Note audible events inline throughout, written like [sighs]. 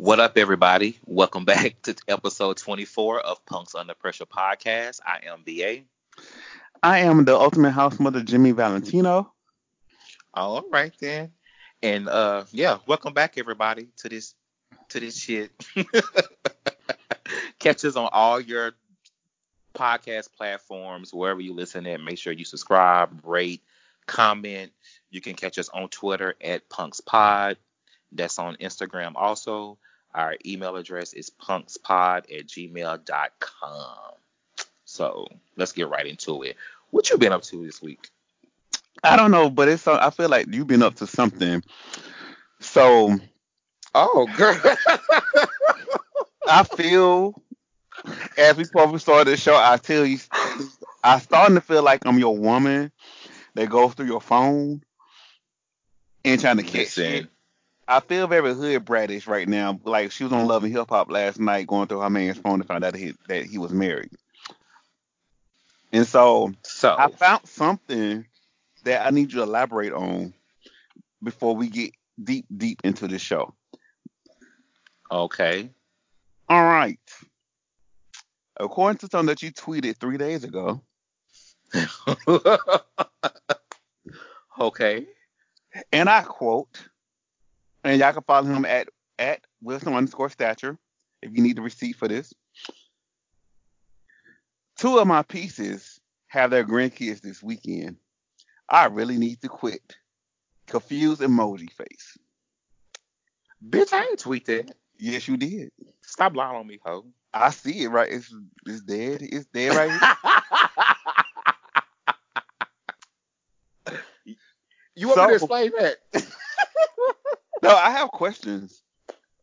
What up, everybody? Welcome back to episode 24 of Punks Under Pressure podcast. I am BA. I am the ultimate house mother, Jimmy Valentino. All right then, and uh, yeah, welcome back, everybody, to this to this shit. [laughs] Catch us on all your podcast platforms, wherever you listen at. Make sure you subscribe, rate, comment. You can catch us on Twitter at PunksPod. That's on Instagram also. Our email address is punkspod at gmail.com. So let's get right into it. What you been up to this week? I don't know, but it's I feel like you've been up to something. So, oh girl, I feel as we probably started the show, I tell you, I starting to feel like I'm your woman that goes through your phone and trying to catch it. I feel very hood bratish right now. Like she was on Love and Hip Hop last night, going through her man's phone to find out that he, that he was married. And so, so I found something that I need you to elaborate on before we get deep, deep into the show. Okay. All right. According to something that you tweeted three days ago. [laughs] okay. And I quote, and y'all can follow him at at Wilson underscore stature if you need the receipt for this. Two of my pieces have their grandkids this weekend. I really need to quit. Confused emoji face. Bitch, I ain't tweet that. Yes, you did. Stop lying on me, ho. I see it right. It's it's dead. It's dead right here. [laughs] you want so, me to explain that? No, I have questions.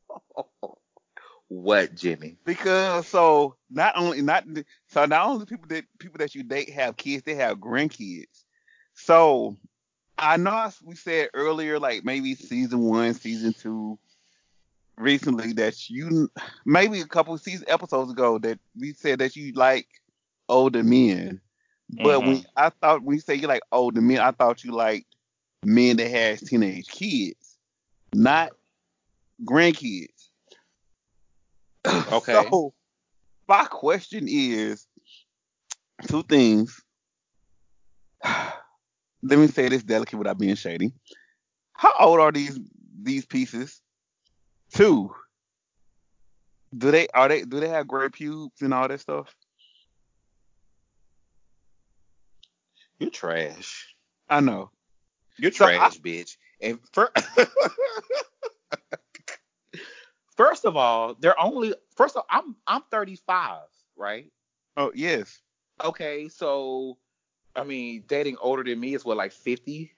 [laughs] What, Jimmy? Because so not only not so not only people that people that you date have kids, they have grandkids. So I know we said earlier, like maybe season one, season two, recently that you maybe a couple season episodes ago that we said that you like older men. But mm-hmm. when I thought when you say you like older men, I thought you liked men that has teenage kids, not grandkids. Okay. [laughs] so my question is two things. [sighs] Let me say this delicate without being shady. How old are these these pieces? Two. Do they are they do they have gray pubes and all that stuff? You trash. I know. You're so trash, I, bitch. And for, [laughs] first of all, they're only first of all, I'm I'm 35, right? Oh yes. Okay, so I mean, dating older than me is what like 50.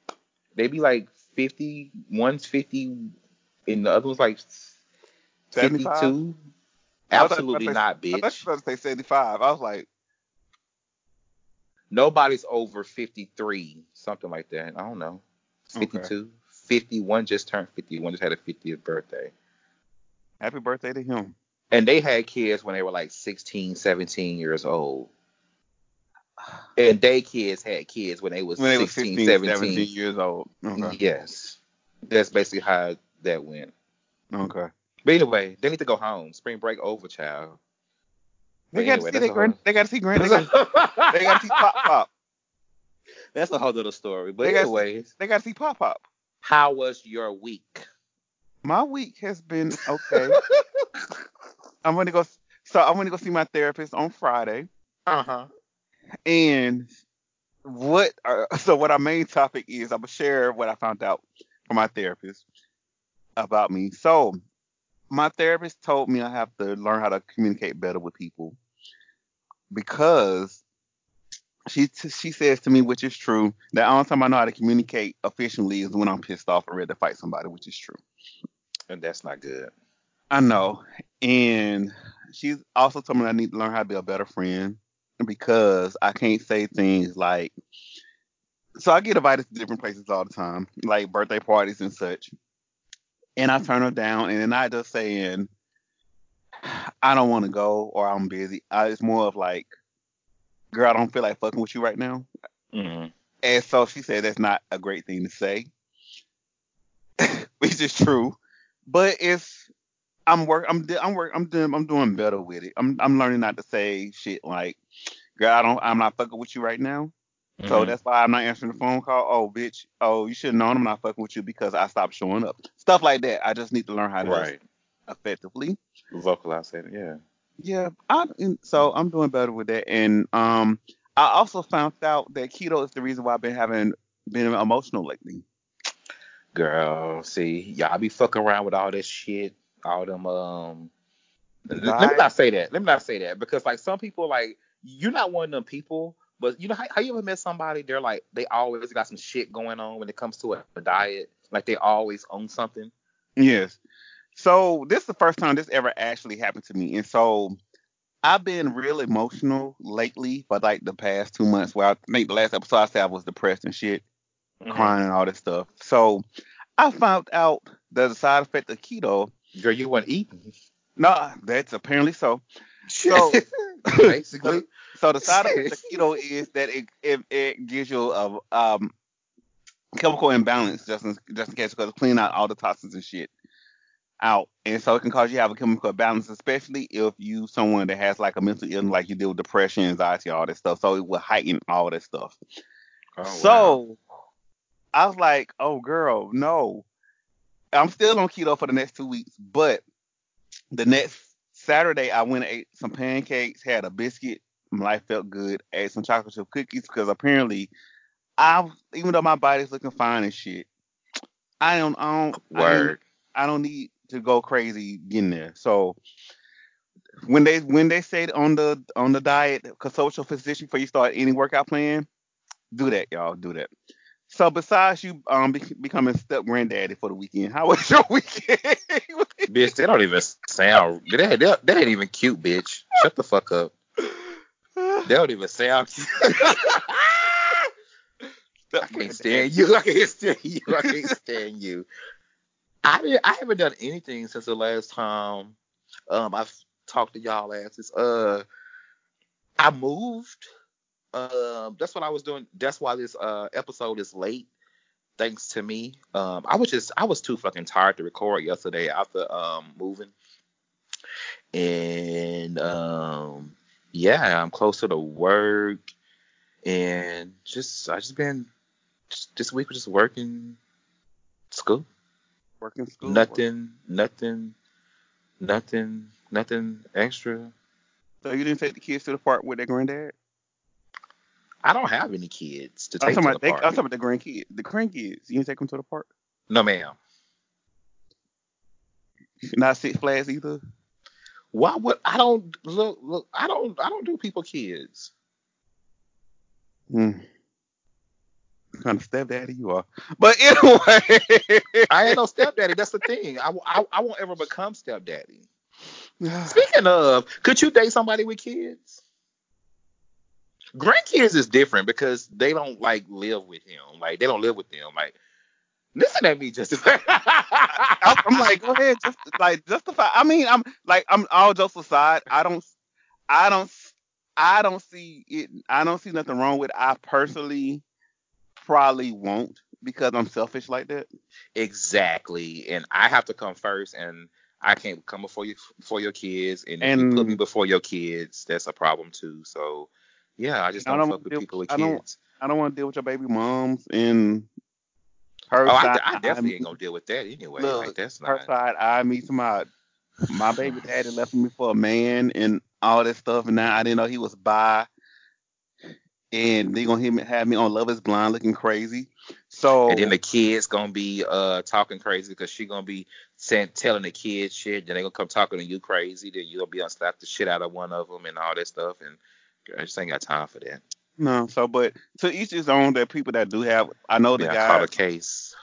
They be like 50. One's 50, and the other one's like 52. Absolutely not, bitch. I thought you were to say 75. I was like, nobody's over 53, something like that. I don't know. 52, okay. 51 just turned 51, just had a 50th birthday. Happy birthday to him. And they had kids when they were like 16, 17 years old. And they kids had kids when they was when 16, 15, 17. 17 years old. Okay. Yes. That's basically how that went. Okay. But anyway, they need to go home. Spring break over, child. They got anyway, to see grand. They got to see grand. They got to see Pop Pop. That's a whole little story. But they anyways, they got to see Pop Pop. How was your week? My week has been okay. [laughs] I'm gonna go. So I'm gonna go see my therapist on Friday. Uh huh. And what? Are, so what our main topic is, I'm gonna share what I found out from my therapist about me. So my therapist told me I have to learn how to communicate better with people because she she says to me, which is true, that the only time I know how to communicate efficiently is when I'm pissed off and ready to fight somebody, which is true. And that's not good. I know. And she's also told me I need to learn how to be a better friend because I can't say things like so I get invited to different places all the time, like birthday parties and such and I turn her down, and then I just saying, I don't want to go or I'm busy. I, it's more of like, girl, I don't feel like fucking with you right now. Mm-hmm. And so she said that's not a great thing to say, [laughs] which is true. But it's, I'm work. I'm I'm work. I'm doing. I'm doing better with it. I'm I'm learning not to say shit like, "Girl, I don't. I'm not fucking with you right now." So Mhm. that's why I'm not answering the phone call. Oh, bitch. Oh, you should have known I'm not fucking with you because I stopped showing up. Stuff like that. I just need to learn how to right. effectively. Vocalize it. Yeah. Yeah. I, and so I'm doing better with that. And um, I also found out that keto is the reason why I've been having been emotional lately. Girl, see, y'all be fucking around with all this shit, all them um. Let me not say that. Let me not say that because like some people like you're not one of them people, but you know how, how you ever met somebody? They're like they always got some shit going on when it comes to a, a diet. Like they always own something. Yes. So this is the first time this ever actually happened to me, and so I've been real emotional lately for like the past two months. Where I think the last episode I said I was depressed and shit, Mhm. crying and all this stuff. So I found out that the side effect of keto. Girl, you weren't eating. No, that's apparently so. So [laughs] basically, [laughs] So the side effect of keto is that it it, it gives you a um chemical imbalance just in, just in case because it's cleaning out all the toxins and shit out, and so it can cause you to have a chemical imbalance, especially if you someone that has like a mental illness, like you deal with depression, anxiety, all that stuff. So it will heighten all that stuff. Oh, wow. so I was like, oh girl, no. I'm still on keto for the next two weeks, but the next Saturday I went and ate some pancakes, had a biscuit, my life felt good, ate some chocolate chip cookies because apparently I even though my body's looking fine and shit, I don't I don't I, ain't- word. I don't need to go crazy getting there. So when they when they say on the on the diet, consult your physician before you start any workout plan, do that, y'all. Do that. So besides you um be, becoming step granddaddy for the weekend, how was your [laughs] weekend? Bitch, they don't even sound. That, that, that ain't even cute, bitch. Shut the fuck up. They don't even sound cute. [laughs] I can't stand you. I can't stand you. I can't stand you. I I haven't done anything since the last time um I've talked to y'all asses. Uh, I moved. Um, that's what I was doing. That's why this uh episode is late. Thanks to me. Um, I was just I was too fucking tired to record yesterday after um moving. And um yeah, I'm closer to work and just I just been just, this week was just working school. Working school. Nothing, nothing, nothing, nothing extra. So you didn't take the kids to the park with their granddad? I don't have any kids to I'm take talking to about the they, park. I'm talking about the grandkids. The grandkids. You didn't take them to the park? No, ma'am. Not Six Flags either. Why would I don't look look I don't I don't do people kids. Hmm. Kind of stepdaddy you are. But anyway. I ain't no stepdaddy. That's the thing. I, I, I won't ever become stepdaddy. [sighs] Speaking of, could you date somebody with kids? Grandkids is different because they don't like live with him. Like they don't live with them. Like listen at me, just [laughs] I'm, I'm like, go ahead, just like justify. I mean, I'm like, I'm all jokes aside. I don't, I don't, I don't see it. I don't see nothing wrong with. It. I personally probably won't because I'm selfish like that. exactly. And I have to come first, and I can't come before you for your kids. And, if you put me before your kids, that's a problem too. So yeah, I just I don't, don't fuck with people with I don't- kids. I don't want to deal with your baby moms and her Oh, I, side. I definitely eye ain't gonna deal with that anyway. Look, like that's her not. side I me to my my baby daddy left me for a man and all that stuff, and now I didn't know he was bi. And they're gonna have me on Love Is Blind looking crazy. So And then the kids gonna be uh talking crazy because she gonna be saying telling the kids shit. Then they gonna come talking to you crazy. Then you gonna be on slap the shit out of one of them and all that stuff. And girl, I just ain't got time for that. No, so but to each his own. That people that do have, I know the Yeah, I caught a case.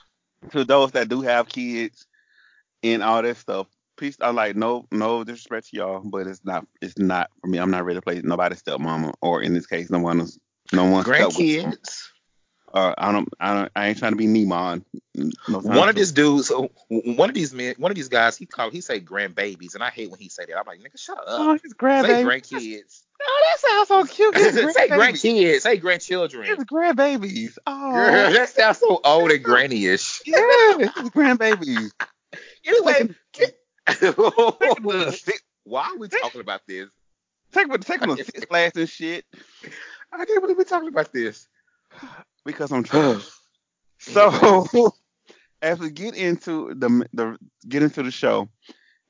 To those that do have kids and all that stuff, peace. I'm like, no, no disrespect to y'all, but it's not, it's not for me. I'm not ready to play nobody's stepmama, or in this case, no one's, no one's step- Grandkids. Uh, I don't, I don't, I ain't trying to be Neiman. No One of these dudes, one of these men, one of these guys, he called, he say grandbabies, and I hate when he say that. I'm like, nigga, shut up. Oh, up. his Say grandbaby. grandkids. [laughs] Oh, that sounds so cute. [laughs] Say grandbabies. grandkids. Say grandchildren. His grandbabies. [laughs] Oh, Girl, that sounds so old and granny-ish. yeah, his grandbabies. Anyway, taking the six, Why are we talking about this? Take, taking the six flags and shit I can't believe we're talking about this. because I'm [sighs] trash. So [laughs] as we get into the the get into the show,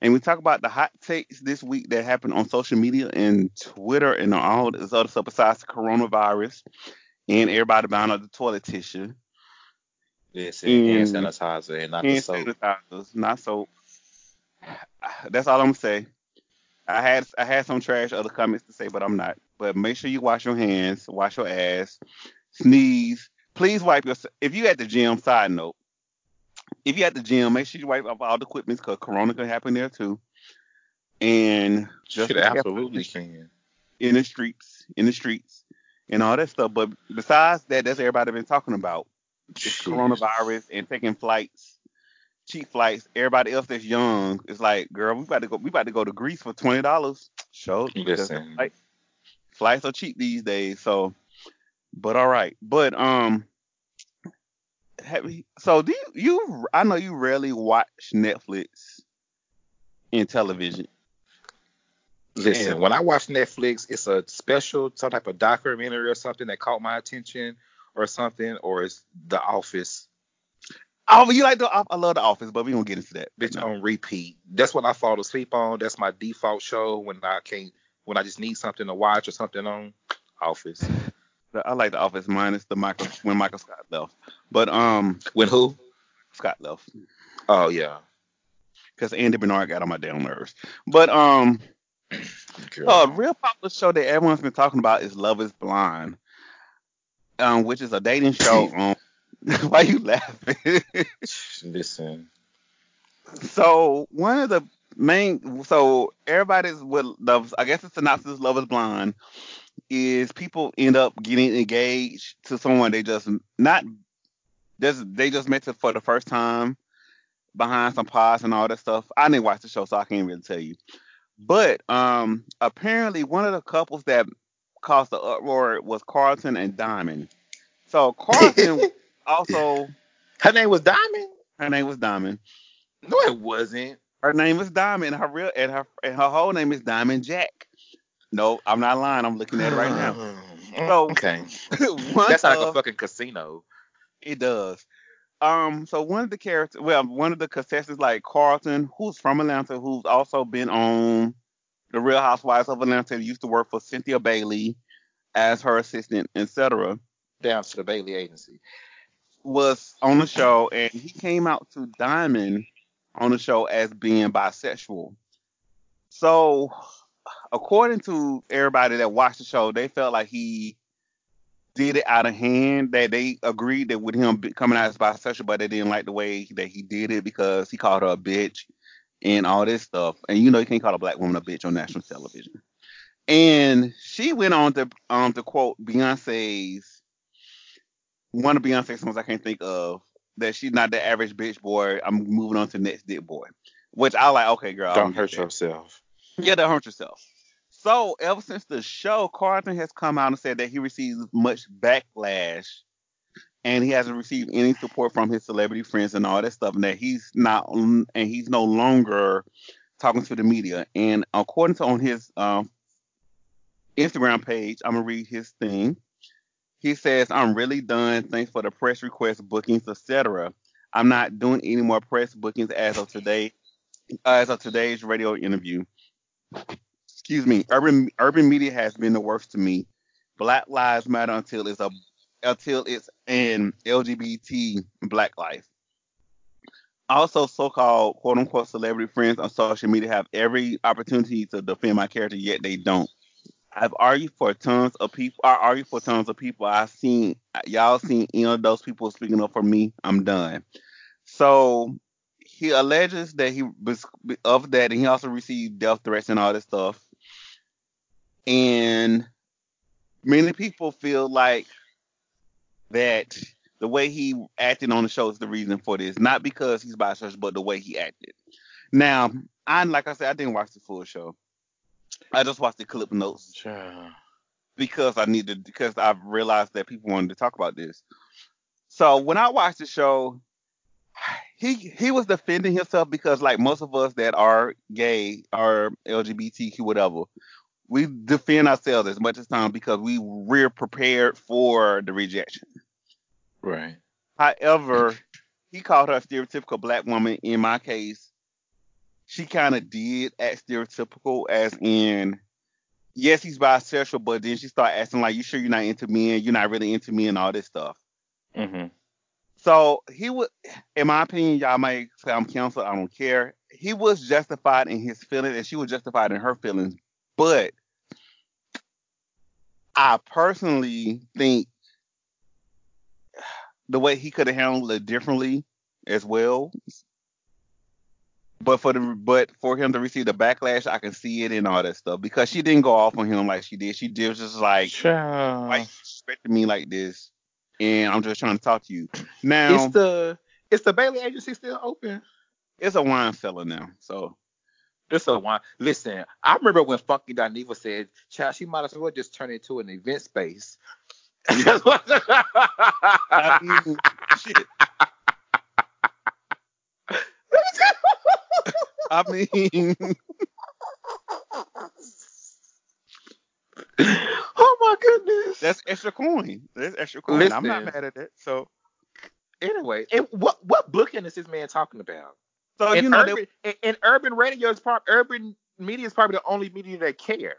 and we talk about the hot takes this week that happened on social media and Twitter and all this other stuff besides the coronavirus and everybody buying up the toilet tissue, Listen, hand Mm. sanitizer and not the hand soap. sanitizers, not soap. [sighs] That's all I'm gonna say. I had I had some trash other comments to say, but I'm not. But make sure you wash your hands, wash your ass, sneeze. Please wipe your. If you at the gym, side note, if you at the gym, make sure you wipe off all the equipment because corona can happen there too. And just Shit, be careful absolutely can. in the streets, in the streets, and all that stuff. But besides that, that's everybody been talking about. It's coronavirus and taking flights, cheap flights. Everybody else that's young is like, girl, we about to go. We about to go to Greece for twenty dollars. Sure, Listen. Flights are cheap these days. So, but all right. But um, have you, so do you, you? I know you rarely watch Netflix and television. Listen, Yeah. when I watch Netflix, it's a special, some type of documentary or something that caught my attention or something, or it's The Office, Oh, you like the? I love the Office, but we gonna get into that. bitch, No. on repeat. That's what I fall asleep on. That's my default show when I can't, when I just need something to watch or something on. Office. I like the Office minus the Michael when Michael Scott left. But um, When who? Scott left Oh yeah. because Andy Bernard got on my damn nerves. But um, a real popular show that everyone's been talking about is Love Is Blind, um, which is a dating show. [coughs] Um, [laughs] why you laughing? Listen. so one of the main, so everybody's what loves. I guess the synopsis Love Is Blind is people end up getting engaged to someone they just not just they just met for the first time behind some pods and all that stuff. I didn't watch the show, so I can't really tell you. But um, apparently one of the couples that caused the uproar was Carlton and Diamond. So Carlton [laughs] also Her name was Diamond? her name was Diamond. No, it wasn't. Her name is Diamond. and Her real and her and her whole name is Diamond Jack. No, I'm not lying. I'm looking at it right now. So- okay. [laughs] That's like a fucking casino. It does. Um, so one of the characters, well, one of the contestants, like Carlton, who's from Atlanta, who's also been on The Real Housewives of Atlanta, used to work for Cynthia Bailey as her assistant, etc., Down to the Bailey Agency. was on the show, and he came out to Diamond on the show as being bisexual. So, according to everybody that watched the show, they felt like he did it out of hand. That they agreed that with him coming out as bisexual, but they didn't like the way that he did it because he called her a bitch and all this stuff. And you know you can't call a black woman a bitch on national television. And she went on to um to quote Beyonce's one of Beyonce's songs I can't think of that she's not the average bitch boy. I'm moving on to next dick boy, which I like. Okay, girl, Don't hurt yourself. Yeah, don't hurt yourself. So ever since the show, Carlton has come out and said that he receives much backlash, and he hasn't received any support from his celebrity friends and all that stuff, and that he's not, and he's no longer talking to the media. And according to on his um, Instagram page, I'm gonna read his thing. He says, "I'm really done. Thanks for the press request, bookings, etc. I'm not doing any more press bookings as of today, as of today's radio interview." excuse me, urban urban media has been the worst to me. Black lives matter until it's a until it's an LGBT black life. Also, so-called quote unquote celebrity friends on social media have every opportunity to defend my character, yet they don't. I've argued for tons of people. I argued for tons of people. I've seen y'all seen any of those people speaking up for me. I'm done. So he alleges that he was of that, and he also received death threats and all this stuff. And many people feel like that the way he acted on the show is the reason for this, not because he's bisexual, but the way he acted. Now, I like I said, I didn't watch the full show. I just watched the clip notes because I needed because I've realized that people wanted to talk about this. So when I watched the show, [sighs] he he was defending himself because like most of us that are gay or LGBTQ whatever, we defend ourselves as much as time because we we're prepared for the rejection. Right. However, he called her a stereotypical black woman. In my case, she kind of did act stereotypical, as in, yes, he's bisexual, but then she started asking like, "You sure you're not into men? You're not really into me and all this stuff." Mm-hmm. So he would, in my opinion, y'all might say I'm canceled. I don't care. He was justified in his feelings, and she was justified in her feelings. But I personally think the way he could have handled it differently as well. But for the but for him to receive the backlash, I can see it and all that stuff because she didn't go off on him like she did. She did just like, why you expecting me like this? And I'm just trying to talk to you. Now it's the is the Bailey agency still open? it's a wine cellar now, so This a wine. Listen, I remember when Funky Dineva said, "Child, she might as well just turn it into an event space." [laughs] I mean, shit. I mean, [laughs] oh my goodness. that's extra coin. That's extra coin. I'm not mad at that. So, anyway, and what what booking is this man talking about? so and you know, urban, and, and urban radio is probably urban media is probably the only media that care.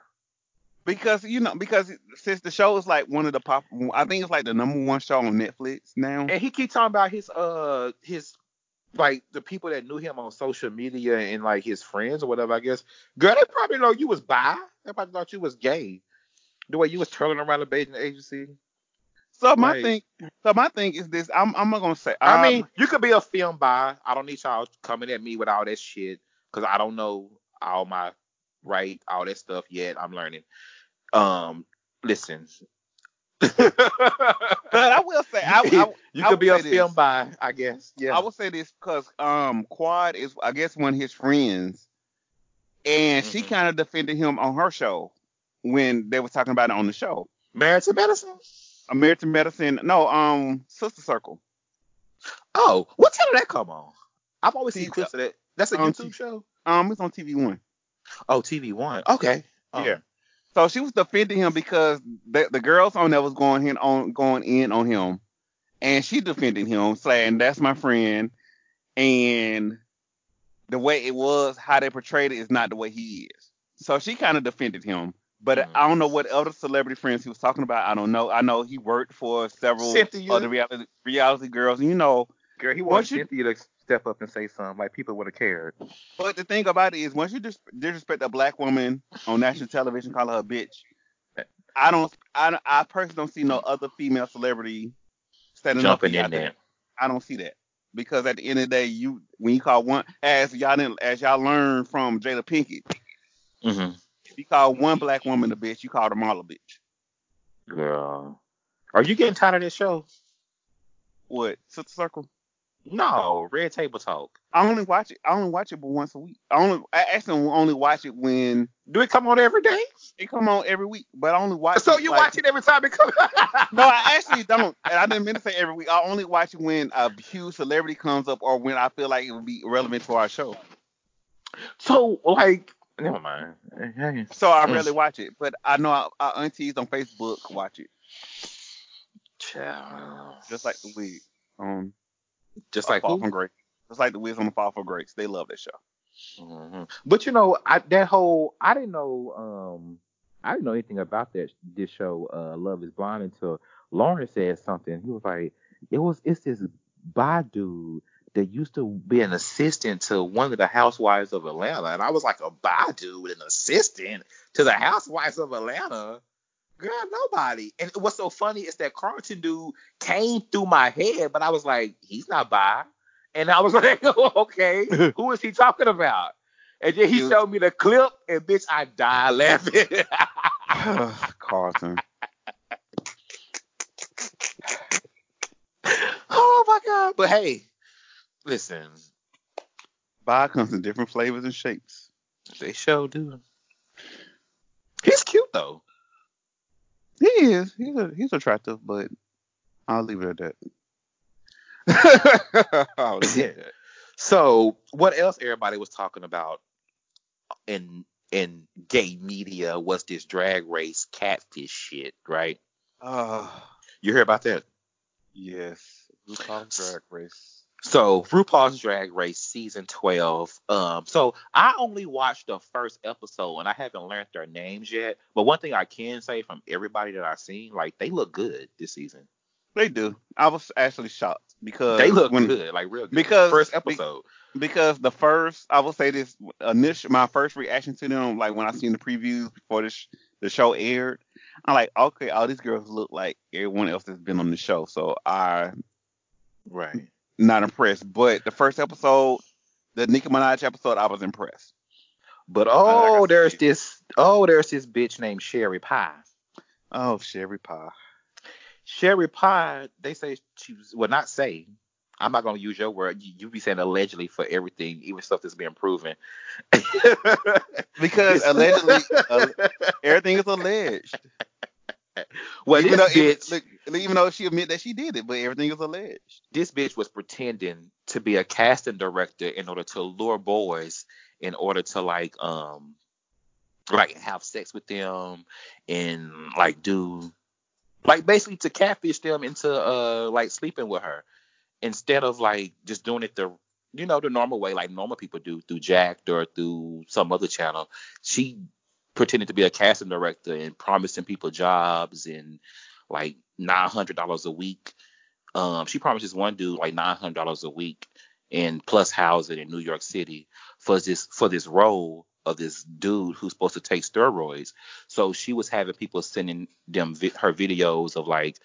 because you know, because since the show is like one of the pop, I think it's like the number one show on Netflix now. And he keep talking about his uh his like the people that knew him on social media and like his friends or whatever. I guess, girl, they probably know you was bi. They probably thought you was gay. The way you was twirling around the Bailey agency. So my Like- thing, so my thing is this. I'm I'm not gonna say. I um, mean, you could be a film bi. I don't need y'all coming at me with all that shit because I don't know all my right, all that stuff yet. I'm learning. Um, listen. But I will say, I, I, [laughs] you I could be a film bi, I guess. Yeah. I will say this because um Quad is I guess one of his friends, and she Mhm. kind of defended him on her show when they were talking about it on the show. Married to medicine. American Medicine, no, um, Sister Circle. Oh, what channel that come on? I've always seen clips of that. That's a um, YouTube show. Um, it's on TV One. Oh, TV One. Okay. Oh. Yeah. So she was defending him because the, the girls on there was going in on going in on him, and she defended him, saying that's my friend, and the way it was, how they portrayed it, is not the way he is. So she kind of defended him, but Mhm. I don't know what other celebrity friends he was talking about. I don't know. I know he worked for several Cynthia. other reality reality girls, and you know. Girl, he you- Cynthia to step up and say something like people would have cared. But the thing about it is, once you dis- disrespect a black woman on national television, call her a bitch. I don't. I, I personally don't see no other female celebrity standing up Jumping for you in there. there. I don't see that because at the end of the day, you when you call one as y'all didn't, as y'all learned from Jada Pinkett, Mm-hmm. if you call one black woman a bitch, you call them all a bitch. Girl. Are you getting tired of this show? What Sister Circle? No, Red Table Talk. I only watch it. I only watch it but once a week. I only I actually only watch it when Do it come on every day? it come on every week. But I only watch. So it, you like, watch it every time it comes? [laughs] No, I actually don't. And I didn't mean to say every week. I only watch it when a huge celebrity comes up or when I feel like it would be relevant to our show. So like, never mind. So I Mm. rarely watch it. But I know our, our aunties on Facebook watch it, Child. just like the Wiz on Just like Fall from Grace. Just like the on the Fall from Grace. They love that show. hmm But you know, I that whole I didn't know um I didn't know anything about that this show, uh Love is Blind until Lauren said something. He was like, It was it's this bi dude that used to be an assistant to one of the housewives of Atlanta. And I was like, a bi dude, an assistant to the housewives of Atlanta. Girl, nobody. And what's so funny is that Carlton dude came through my head, but I was like, he's not bi. And I was [laughs] like, okay, [laughs] who is he talking about? And then he You- showed me the clip, and bitch, I died laughing. [laughs] Carlton. oh my god! But hey, listen, Bi comes in different flavors and shapes. they show do. He's cute though. He is. He's a, he's attractive, but I'll leave it at that. I'll leave it at that. So, what else everybody was talking about in in gay media was this drag race catfish shit, right? Uh, You hear about that? yes. RuPaul's Drag Race. So RuPaul's Drag Race season 12. Um, so I only watched the first episode and I haven't learned their names yet. But one thing I can say from everybody that I've seen, like they look good this season. They do. I was actually shocked because They look when, good, like real good. because- first episode. because the first I will say this initial my first reaction to them like when I seen the previews before the sh- the show aired I'm like okay all these girls look like everyone else that's been on the show so I right. Not impressed but the first episode the Nicki Minaj episode I was impressed But like oh, there's said. this oh, there's this bitch named Sherry Pie. oh Sherry Pie Sherry Pie, they say she was well not say. I'm not gonna use your word. You, you be saying allegedly for everything, even stuff that's being proven. [laughs] because [laughs] allegedly uh, [laughs] everything is alleged [laughs] well, even this though bitch, even, look, even though she admit that she did it but everything is alleged. This bitch was pretending to be a casting director in order to lure boys in order to like um like have sex with them and like do like basically to catfish them into uh like sleeping with her instead of like just doing it the you know the normal way like normal people do through Jack'd or through some other channel. She pretended to be a casting director and promising people jobs and like nine hundred dollars a week um, she promised this one dude like nine hundred dollars a week and plus housing in New York City for this for this role of this dude who's supposed to take steroids. So she was having people sending them vi- her videos of like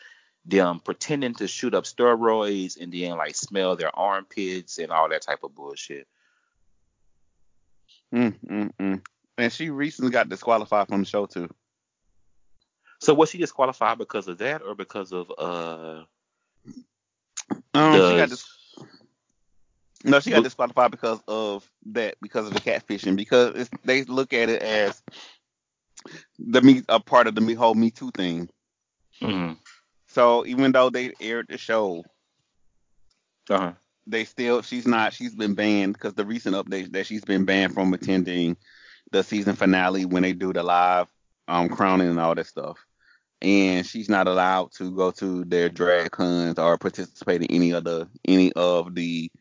them pretending to shoot up steroids and then like smell their armpits and all that type of bullshit. mm, mm, mm. And she recently got disqualified from the show too So was she disqualified because of that or because of uh Um, the she got dis- no, she got disqualified because of that, because of the catfishing, because it's, they look at it as the me a part of the me whole Me Too thing. mhm. So even though they aired the show, uh-huh. they still she's not she's been banned because the recent update that she's been banned from attending the season finale when they do the live um crowning and all that stuff. And she's not allowed to go to their drag cons or participate in any of the any of the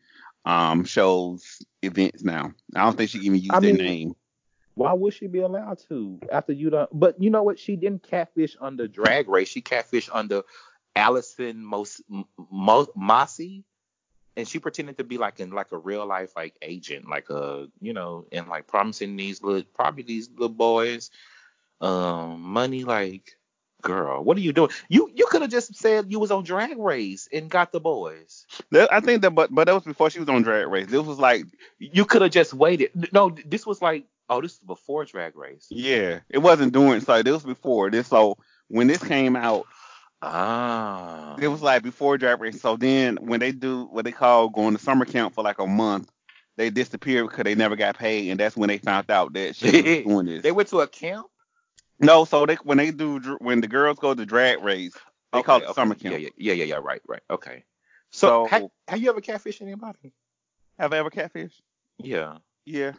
um shows events now. I don't think she can even use I their mean- name. Why would she be allowed to after you don't? But you know what? She didn't catfish under Drag Race. She catfished under Allison Mos- M- Mo- Mossy, and she pretended to be like in like a real life like agent, like a you know, and like promising these little probably these little boys um money. Like, girl, what are you doing? You you could have just said you was on Drag Race and got the boys. I think that but but that was before she was on Drag Race. This was like You could have just waited. No, this was like oh, this is before Drag Race. yeah, it wasn't doing so this was before this so when this came out Ah. It was like before Drag Race. So then when they do what they call going to summer camp for like a month, they disappeared because they never got paid, and that's when they found out that [laughs] she was doing this. They went to a camp. no, so they when they do when the girls go to Drag Race, they call it Okay, summer camp. Yeah, yeah, yeah, yeah, right, right. Okay. So, So- ha- have you ever catfished anybody? Have I ever catfish? Yeah. Yeah.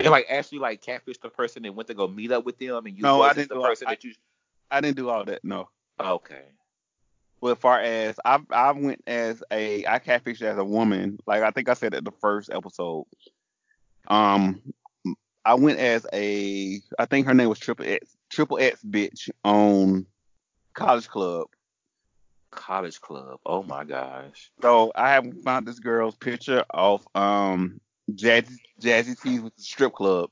And like actually like catfished the person and went to go meet up with them and you No, I wasn't didn't the person I- that you I didn't do all that. No. Okay. But as far as I I went as a I catfished as a woman. Like I think I said at the first episode. Um, I went as a I think her name was Triple X Triple X bitch on College Club. College club. Oh my gosh. So I have found this girl's picture off um Jazzy Jazzy T's with the strip club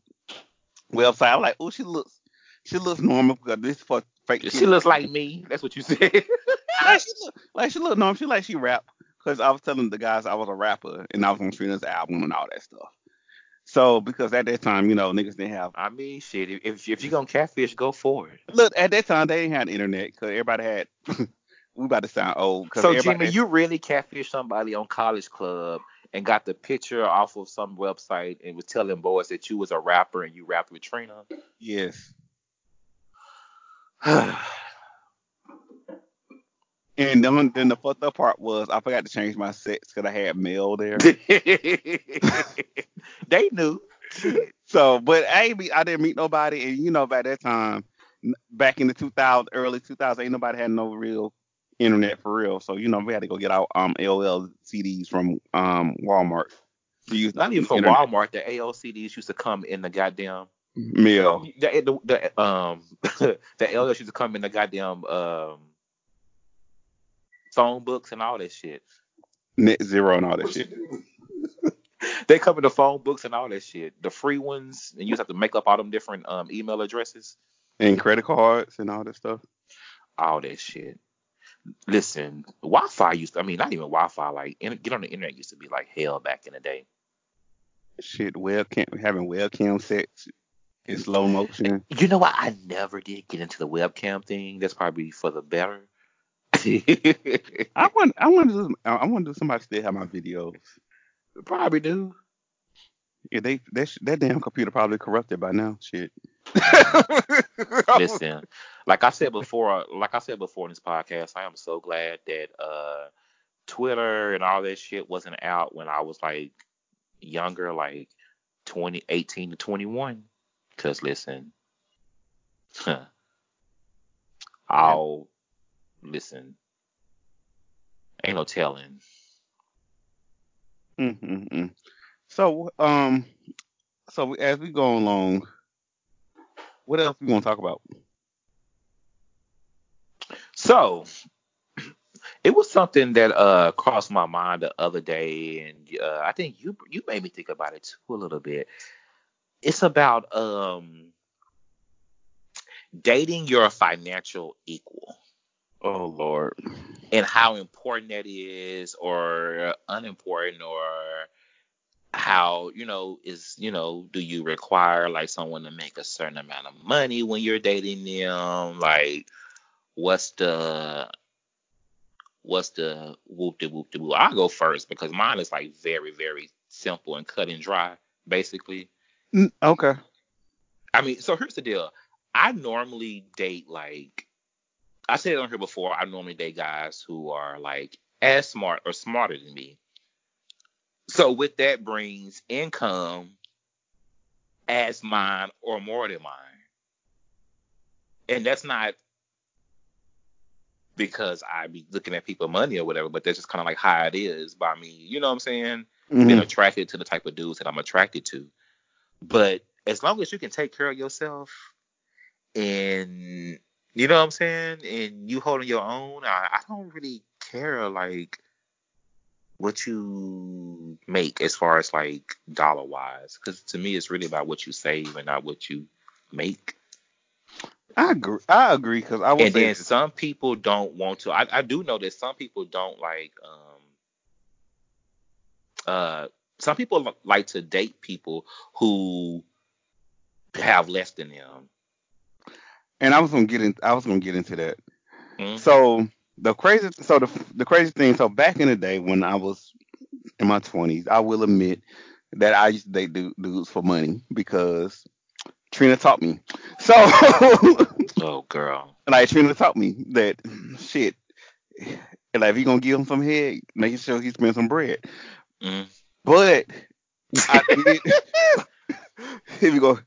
website. I'm like, oh, she looks she looks normal because this for fake. She looks like me. That's what you said. [laughs] like she look like she look normal. She like she rap because I was telling the guys I was a rapper and I was on Trina's album and all that stuff. So because at that time, you know, niggas didn't have I mean, shit. If if you're gonna catfish, go for it. look at that time they didn't have the internet because everybody had. [laughs] we about to sound old. So Jimmy, had- you really catfished somebody on College Club and got the picture off of some website and was telling boys that you was a rapper and you rapped with Trina. yes. [sighs] And then, then the fucked up part was I forgot to change my sex because I had male there. [laughs] [laughs] they knew. so, but I I didn't meet nobody, and you know, by that time, back in the 2000, early 2000, ain't nobody had no real internet for real. So you know, we had to go get our um AOL CDs from um Walmart. Not even from internet Walmart. The AOL CDs used to come in the goddamn mail. the, the, the um [laughs] the LLs used to come in the goddamn um phone books and all that shit. Net zero and all that shit. [laughs] They come in the phone books and all that shit. The free ones, and you just have to make up all them different um email addresses. And credit cards and all that stuff. all that shit. Listen, Wi-Fi used to, I mean, not even Wi-Fi, like, in, get on the internet used to be like hell back in the day. Shit, webcam having webcam sets in slow motion. You know what? I never did get into the webcam thing. That's probably for the better. I want I want to do I want to do somebody still have my videos. probably do. Yeah, they that that damn computer probably corrupted by now. Shit. [laughs] Listen, like I said before, like I said before in this podcast, I am so glad that uh Twitter and all that shit wasn't out when I was like younger, like 20, 18 to 21. Cause listen, [laughs] huh, I'll listen. Ain't no telling. Mm-hmm. So um, so as we go along, what else we gonna talk about? So [clears throat] it was something that uh crossed my mind the other day, and uh, I think you you made me think about it too a little bit. It's about um dating your financial equal Oh Lord. and how important that is, or unimportant, or how you know is you know do you require like someone to make a certain amount of money when you're dating them? Like what's the what's the whoop de whoop de whoop? I'll go first because mine is like very, very simple and cut and dry, basically. Mm, Okay. I mean, so here's the deal. I normally date like I said it on here before, I normally date guys who are like as smart or smarter than me. So with that brings income as mine or more than mine. And that's not because I be looking at people money or whatever, but that's just kind of like how it is by me. You know what I'm saying? Being Mhm. attracted to the type of dudes that I'm attracted to. But as long as you can take care of yourself and you know what I'm saying, and you holding your own, I, I don't really care like what you make as far as like dollar wise, because to me it's really about what you save and not what you make. I agree. I agree because I and then some people don't want to. I, I do know that some people don't like. Um, uh, some people like to date people who have less than them. and I was gonna get in. I was gonna get into that. Mhm. So the crazy, so the the crazy thing. So back in the day when I was in my twenties, I will admit that I used to date dudes for money because Trina taught me. So [laughs] Oh, girl. like Trina taught me that shit. Like if you gonna give him some head, making sure he spends some bread. Mm. But I [laughs] did. [laughs] if you go,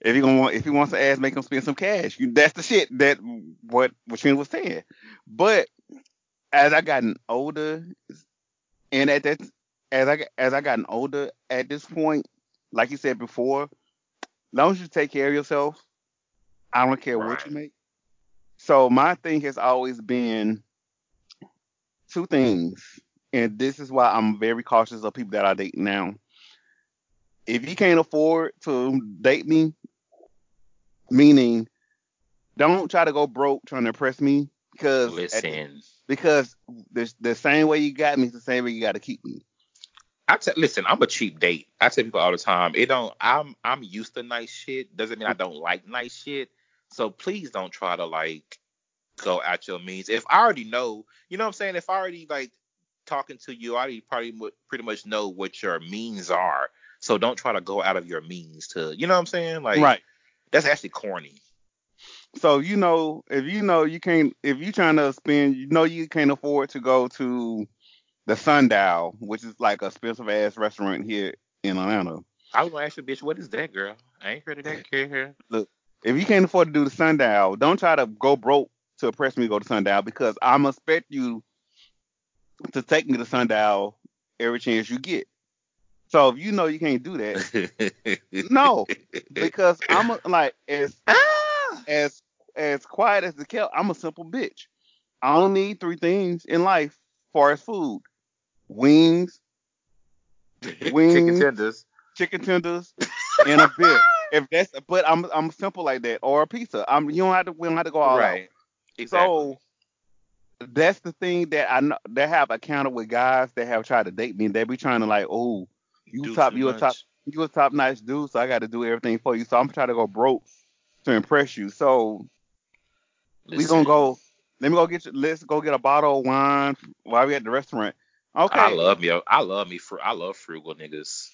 if you gonna want, if he wants to ask, make him spend some cash. You, that's the shit that what what Trina was saying. But as I gotten older, and at that, as I as I gotten older, at this point, like you said before, as long as you take care of yourself, I don't care what you make. So my thing has always been two things, and this is why I'm very cautious of people that I date now. If you can't afford to date me, meaning don't try to go broke trying to impress me because Listen, because the the same way you got me is the same way you got to keep me. I tell listen, I'm a cheap date. I tell people all the time, it don't. I'm I'm used to nice shit. Doesn't mean I don't like nice shit. So please don't try to like go at your means. If I already know, you know what I'm saying. If I already like talking to you, I already probably pretty much know what your means are. So don't try to go out of your means to, you know what I'm saying? Like right. that's actually corny. So you know, if you know you can't, if you trying to spend, you know you can't afford to go to the Sundial, which is like a expensive ass restaurant here in Atlanta. I was gonna ask you, bitch, what is that, girl? I ain't heard of that girl here. Look, if you can't afford to do the Sundial, don't try to go broke to impress me to go to Sundial because I'm expect you to take me to Sundial every chance you get. So if you know you can't do that, [laughs] no, because I'm a, like as Ah! as as quiet as the cat. I'm a simple bitch. I only need three things in life far as food: wings, [laughs] wings, Chicken tenders. chicken tenders, and a beer. [laughs] If that's, but I'm I'm simple like that, or a pizza. I'm you don't have to we don't have to go all out. right. Exactly. So that's the thing that I know that have encountered with guys that have tried to date me. And they be trying to like, oh, you Do top, you a top, you a top nice dude, so I got to do everything for you. So I'm trying to go broke to impress you. So we gonna go. Let me go get you. Let's go get a bottle of wine while we at the restaurant. Okay. I love me. I love me. Fru- I love frugal niggas.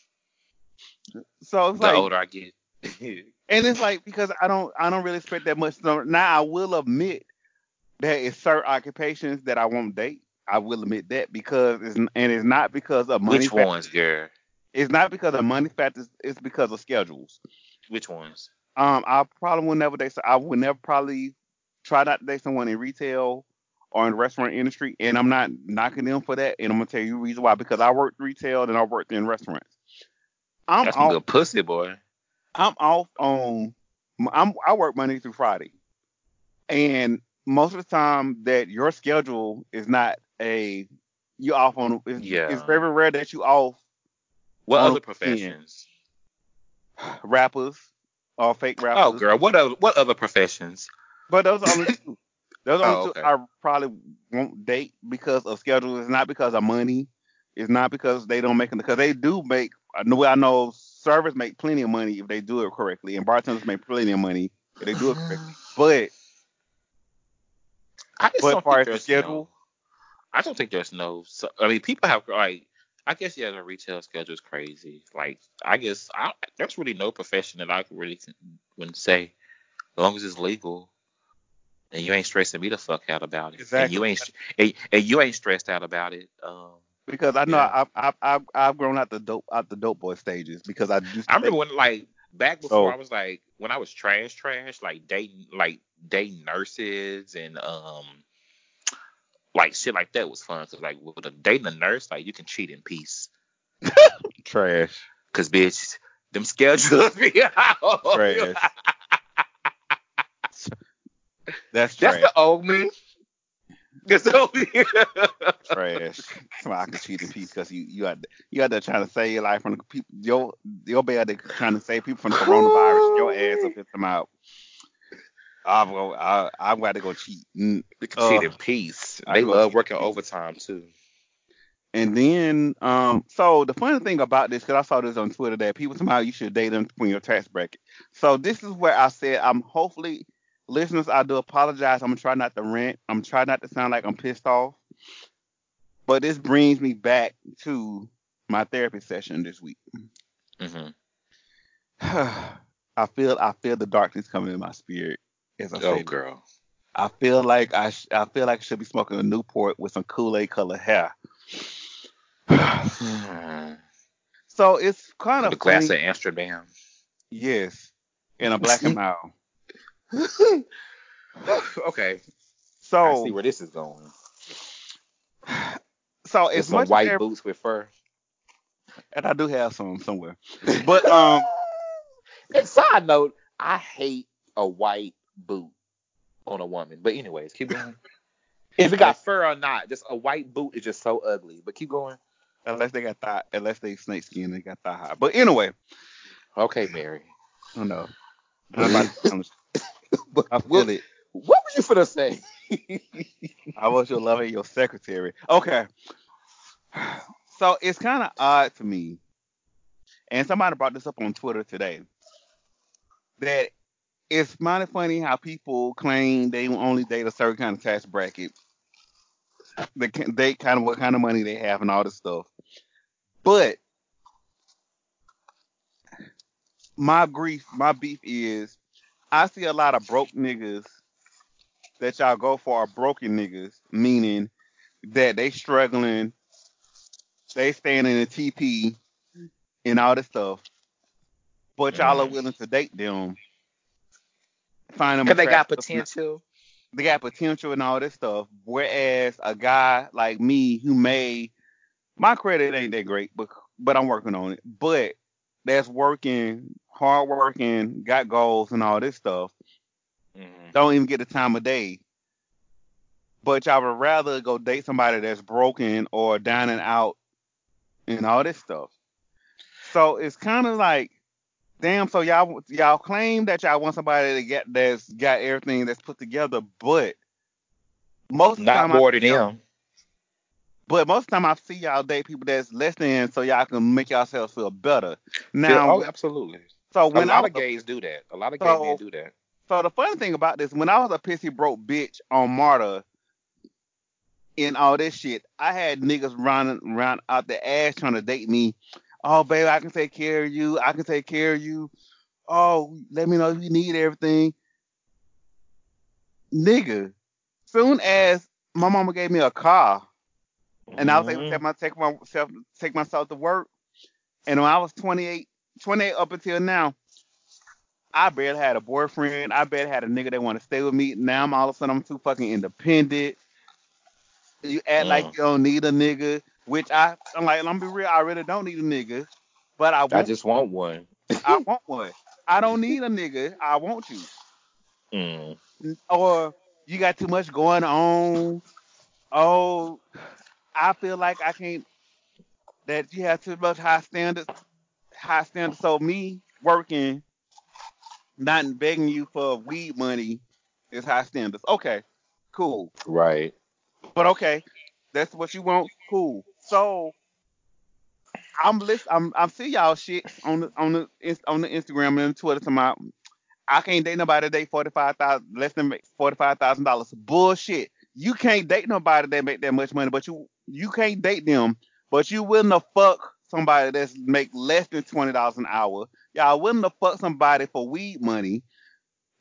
so it's The like, older I get. [laughs] and it's like because I don't, I don't really expect that much. So now I will admit there is certain occupations that I won't date. I will admit that because it's and it's not because of money. Which fac- ones, girl? It's not because of money factors. It's because of schedules. Which ones? Um, I probably will never date. I would never probably try not to date someone in retail or in the restaurant industry, and I'm not knocking them for that. And I'm gonna tell you the reason why because I worked retail and I worked in restaurants. I'm That's off. good pussy, boy. I'm off on. I'm I work Monday through Friday, and most of the time that your schedule is not a you off on. It's, Yeah. it's very rare that you off What other professions? [sighs] rappers or fake oh, rappers. Oh, girl. What other what other professions? But those are only [laughs] two. Those are Oh, only okay. two I probably won't date because of schedule. It's not because of money. It's not because they don't make it because they do make. I know I know servers make plenty of money if they do it correctly, and bartenders make plenty of money if they do it correctly. [sighs] But I just But don't far think as the there's schedule? no. I don't think there's no. So, I mean, people have like. I guess yeah, the retail schedule is crazy. Like, I guess I, there's really no profession that I could really wouldn't say, as long as it's legal, and you ain't stressing me the fuck out about it, and you ain't and, and you ain't stressed out about it. Um, because I know Yeah. I've, I've I've I've grown out the dope out the dope boy stages because I used to I remember when like back before So- I was like when I was trash trash like dating like dating nurses and um like shit like that was fun because like with a dating a nurse like you can cheat in peace [laughs] trash. because bitch them schedules [laughs] be out. Trash. That's That's trash. the old me. That's the old me. [laughs] trash. So I can cheat in peace because you you out you out there trying to save your life from the people. Your your bed there trying to save people from the coronavirus. Your ass will piss them out. I'm go. I I'm got to go cheat. Mm. They can cheat Uh, in peace. I They can go love working overtime too. And then um so the funny thing about this because I saw this on Twitter that people somehow you should date them from your tax bracket. So this is where I said I'm hopefully listeners I do apologize. I'm gonna try not to rant. I'm trying not to sound like I'm pissed off. But this brings me back to my therapy session this week. hmm [sighs] I feel I feel the darkness coming in my spirit as I Oh say. girl. I feel like I sh- I feel like I should be smoking a Newport with some Kool Aid color hair. [sighs] [sighs] So it's kind of a glass of Amsterdam. Yes, and a black and mild. [laughs] [sighs] okay. So I see where this is going. so It's some white boots with fur. and I do have some somewhere, but um [laughs] and side note, I hate a white boot on a woman. But anyways, keep going. [laughs] if it got fur or not, just a white boot is just so ugly. But keep going. unless they got thigh, unless they snake skin, they got thigh high. But anyway, Okay, Mary. I don't know. [laughs] I'm about to- But I feel it. what were you finna say? [laughs] I was your lover, your secretary. Okay. So it's kind of odd to me, and somebody brought this up on Twitter today, that it's mighty funny how people claim they only date a certain kind of tax bracket. They can date kind of what kind of money they have and all this stuff. But my grief, my beef is I see a lot of broke niggas that y'all go for are broken niggas, meaning that they struggling, they stand in a TP and all this stuff, but y'all are willing to date them, find them Cause they got attractive, potential. they got potential and all this stuff. Whereas a guy like me who may my credit ain't that great, but but I'm working on it. But that's working, hard working, got goals and all this stuff. Mhm. Don't even get the time of day. But y'all would rather go date somebody that's broken or down and out and all this stuff. So it's kind of like, damn. So y'all y'all claim that y'all want somebody to get that's got everything that's put together, but most of the Not time I more than see them. But most of the time I see y'all date people that's less than, so y'all can make yourselves feel better. Feel- Now, oh, absolutely. so A when I lot was of gays do that. A lot of gay So- men do that. So the funny thing about this, when I was a pissy broke bitch on Marta and all this shit, I had niggas running around out the ass trying to date me. Oh, baby, I can take care of you. I can take care of you. Oh, let me know if you need everything. Nigga, soon as my mama gave me a car and I was able to Mhm. take, my, take myself take myself to work, and when I was 28, 28 up until now, I barely had a boyfriend. I barely had a nigga that want to stay with me. Now I'm all of a sudden I'm too fucking independent. You act like Mm. you don't need a nigga, which I I'm like I'm gonna be real. I really don't need a nigga, but I want I just want one. I [laughs] want one. I don't need a nigga. I want you. Mm. Or you got too much going on. Oh, I feel like I can't. That you have too much high standards. High standards. So me working, not begging you for weed money, is high standards. Okay, cool. Right. But okay, that's what you want. Cool. So I'm list. I'm I'm see y'all shit on the on the on the Instagram and Twitter to my. I can't date nobody that forty five thousand less than forty five thousand dollars. Bullshit. You can't date nobody that make that much money, but you you can't date them, but you willing to fuck somebody that's make less than twenty dollars an hour. Y'all willing to fuck somebody for weed money.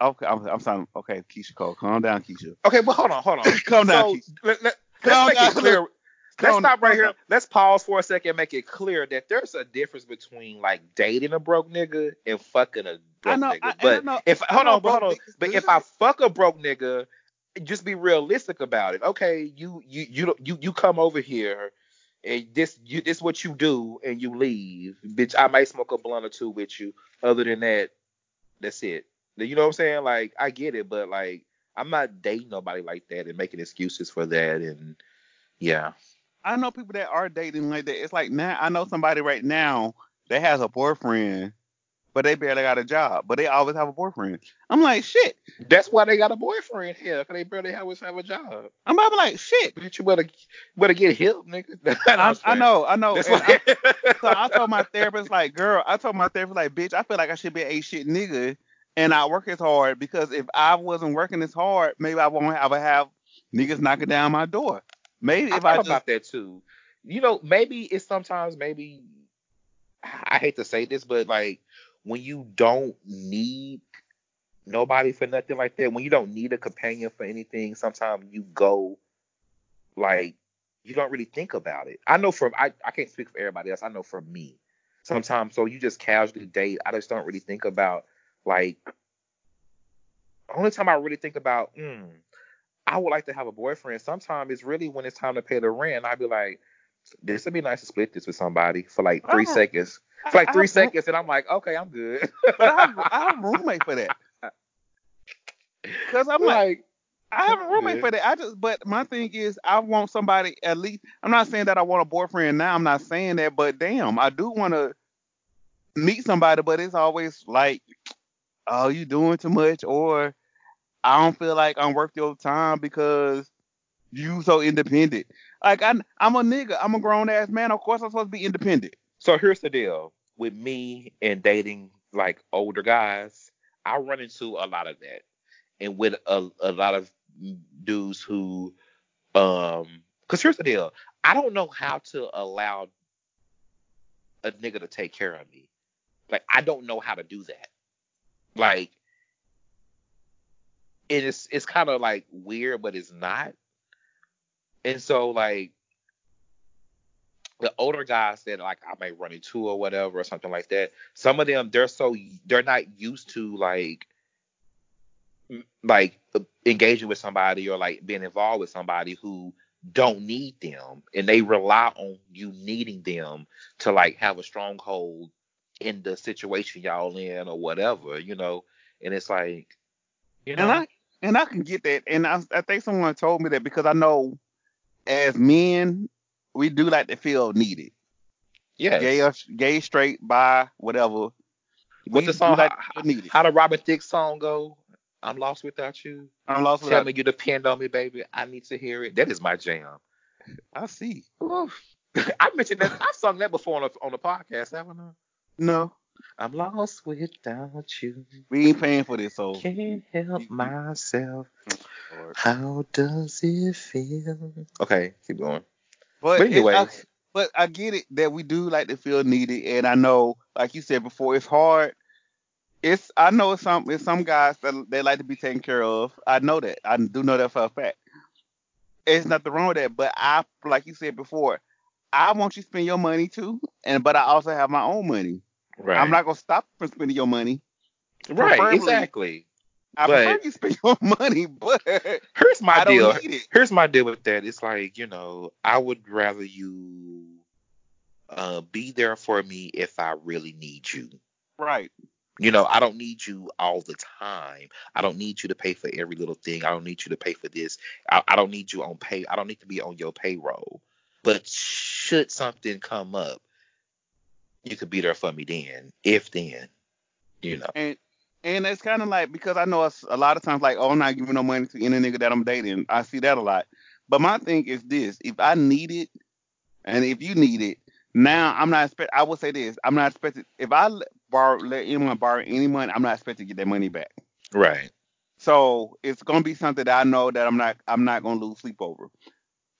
Okay, I'm, I'm sorry. Okay, Keyshia Cole, calm down, Keyshia. Okay, but hold on, hold on. [laughs] Calm down, So Keyshia. let, let, Calm let's make down, it clear. Let's stop right here. Let's pause for a second and make it clear that there's a difference between like dating a broke nigga and fucking a broke know, nigga. I- but I know- if hold on, but hold on. But if I fuck a broke nigga, just be realistic about it. Okay, you you you you you come over here and this you this what you do and you leave. Bitch, I might smoke a blunt or two with you. Other than that, that's it. You know what I'm saying? Like I get it, but like I'm not dating nobody like that and making excuses for that and yeah. I know people that are dating like that. It's like now I know somebody right now that has a boyfriend, but they barely got a job, but they always have a boyfriend. I'm like, shit. That's why they got a boyfriend here, cause they barely always have a job. I'm about to be like, shit. But you better better get help, nigga. [laughs] I, I know, I know. I, so I told my therapist, like, girl, I told my therapist, like, bitch, I feel like I should be a shit nigga and I work as hard because if I wasn't working as hard, maybe I won't have have niggas knocking down my door. Maybe I if I just about that too. You know, maybe it's sometimes maybe I hate to say this, but like when you don't need nobody for nothing like that, when you don't need a companion for anything, sometimes you go like you don't really think about it. I know from I, I can't speak for everybody else. I know for me. Sometimes so you just casually date. I just don't really think about like the only time I really think about, mm, I would like to have a boyfriend. Sometimes it's really when it's time to pay the rent. I'd be like, this would be nice to split this with somebody for like three Oh. seconds. For like I- I three have seconds, and I'm like, okay, I'm good. [laughs] But I have, I have a roommate for that. [laughs] Cause I'm like, I have a roommate Yeah. for that. I just, but my thing is, I want somebody at least. I'm not saying that I want a boyfriend now. I'm not saying that, but damn, I do want to meet somebody. But it's always like, oh, you doing too much, or I don't feel like I'm worth your time because you so independent. Like I, I'm a nigga. I'm a grown ass man. Of course, I'm supposed to be independent. so here's the deal with me and dating like older guys. I run into a lot of that, and with a, a lot of dudes who, um, because here's the deal. I don't know how to allow a nigga to take care of me. Like I don't know how to do that. Like and it's it's kind of like weird, but it's not. And so like the older guys that like I may run into or whatever or something like that. Some of them they're so they're not used to like like uh, engaging with somebody or like being involved with somebody who don't need them and they rely on you needing them to like have a stronghold in the situation y'all in or whatever, you know. And it's like you know And I and I can get that. And I, I think someone told me that because I know as men we do like to feel needed. yeah. Gay or gay, straight, bi, whatever. What the song like how, to how the Robin Thicke song go? I'm lost without you. I'm lost Tell without. me you depend on me, baby. I need to hear it. That is my jam. I see. [laughs] I mentioned that. I've sung that before on the on the podcast, haven't I? No, I'm lost without you. we ain't paying for this, so. Can't help myself. Mm, Lord. How does it feel? Okay, keep going. But, But anyway. I, but I get it that we do like to feel needed, and I know, like you said before, it's hard. It's I know it's some it's some guys that they like to be taken care of. I know that. I do know that for a fact. It's nothing wrong with that. But I, like you said before, I want you to spend your money too, and but I also have my own money. Right. I'm not gonna stop from spending your money. right. preferably- Exactly. I But- prefer you spend your [laughs] money, but Here's my I don't deal. it. Here's my deal with that. It's like you know, I would rather you uh, be there for me if I really need you. Right. You know, I don't need you all the time. I don't need you to pay for every little thing. I don't need you to pay for this. I, I don't need you on pay. I don't need to be on your payroll. But should something come up, you could be there for me then, if then. You know. And and it's kind of like because I know it's a lot of times like oh I'm not giving no money to any nigga that I'm dating. I see that a lot. But my thing is this: if I need it, and if you need it, now I'm not expect. I will say this: I'm not expected. If I borrow let anyone borrow any money, I'm not expected to get that money back. Right. So it's gonna be something that I know that I'm not I'm not gonna lose sleep over.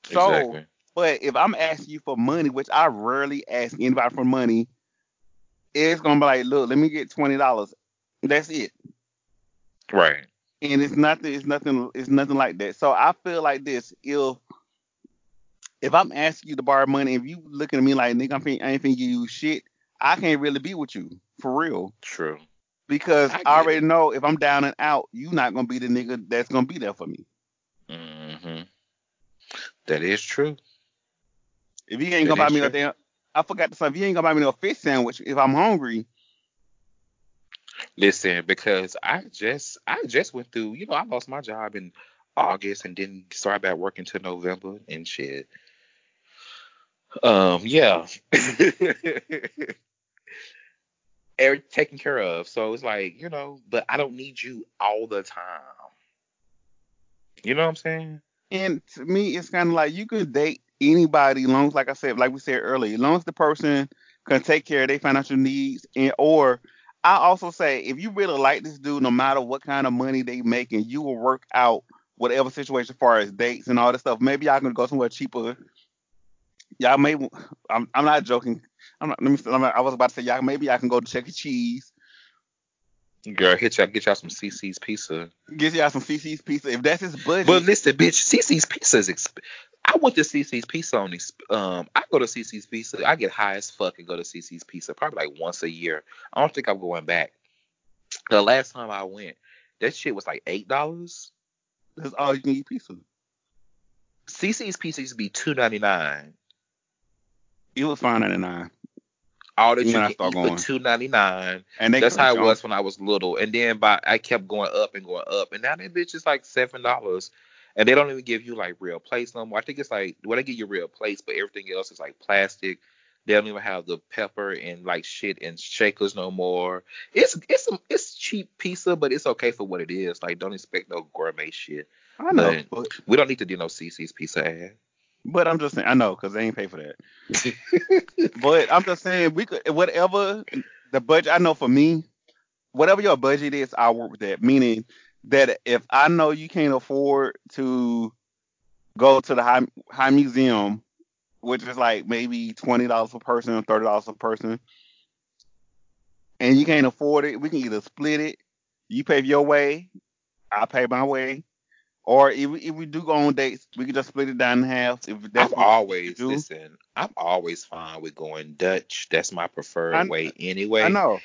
So, exactly. But if I'm asking you for money, which I rarely ask anybody for money, it's gonna be like, look, let me get twenty dollars. That's it. Right. and it's nothing it's nothing it's nothing like that so i feel like this if if i'm asking you to borrow money if you looking at me like nigga I'm fin- i ain't finna give you shit i can't really be with you for real True. because I i, already it. know if i'm down and out you not gonna be the nigga that's gonna be there for me hmm That is true. If you ain't gonna buy me no damn i forgot to say if you ain't gonna buy me no fish sandwich if i'm hungry Listen, because I just I just went through, you know, I lost my job in August and didn't start back working till November and shit. Um, yeah. [laughs] Every taken care of. So it's like, you know, but I don't need you all the time. You know what I'm saying? And to me, it's kind of like you could date anybody, long as, like I said, like we said earlier, as long as the person can take care of their financial needs, and or I also say if you really like this dude, no matter what kind of money they making, you will work out whatever situation, as far as dates and all this stuff. Maybe y'all can go somewhere cheaper. Y'all may. I'm. I'm not joking. I'm not. Let me. I'm not, I was about to say y'all. Maybe I can go to Chuck E. Cheese. Girl, hit y'all get y'all some Cici's pizza. Get y'all some Cici's pizza if that's his budget. But listen, bitch, Cici's Pizza is. Exp- I went to Cici's Pizza on. Exp- um, I go to Cici's Pizza. I get high as fuck and go to Cici's Pizza probably like once a year. I don't think I'm going back. The last time I went, that shit was like eight dollars. that's all you can eat pizza. Cici's Pizza used to be two ninety nine. It was fine at nine, All that you I can start eat for two ninety nine. and they That's how it you was when I was little. And then by I kept going up and going up, and now that bitch is like seven dollars. And they don't even give you like real plates no more. I think it's like well they give you real plates, but everything else is like plastic. They don't even have the pepper and like shit and shakers no more. It's it's some it's cheap pizza, but it's okay for what it is. Like don't expect no gourmet shit. I know, But- but, We don't need to do no Cici's pizza ad. but I'm just saying, I know because they ain't pay for that. [laughs] but I'm just saying, we could whatever the budget. I know for me, whatever your budget is, I'll work with that. Meaning that if I know you can't afford to go to the high high museum, which is like maybe twenty dollars per person, or thirty dollars per person, and you can't afford it, we can either split it. You pay your way, I pay my way. Or if we, if we do go on dates, we can just split it down in half. If that's I'm always listen. I'm always fine with going Dutch. That's my preferred I- way anyway. I know.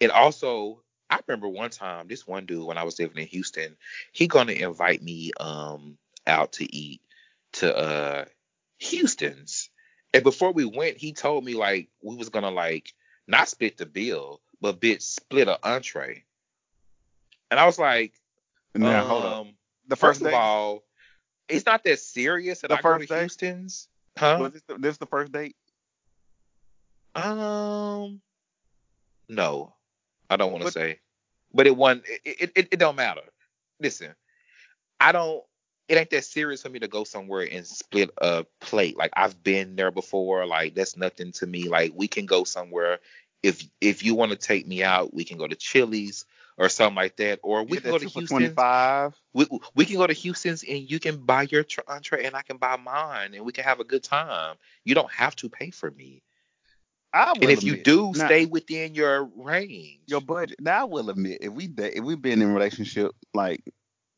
It also, I remember one time, this one dude when I was living in Houston, he gonna invite me um out to eat to uh Houston's. And before we went, he told me like we was gonna like not split the bill, but bitch split an entree. And I was like, Now um, hold up. The First, first, of all, it's not that serious that The I go to first? Houston's. Huh? was this the, this the first date? Um, no, I don't want to say, but it won. It, it it don't matter. Listen, I don't. It ain't that serious for me to go somewhere and split a plate. Like I've been there before. Like that's nothing to me. Like we can go somewhere. If if you want to take me out, we can go to Chili's or something like that, or we can go to Houston. 25. We, we can go to Houston's and you can buy your tr- entree and I can buy mine and we can have a good time. You don't have to pay for me. I will And if you do, now, stay within your range. your budget. Now I will admit, if we if we've been in a relationship like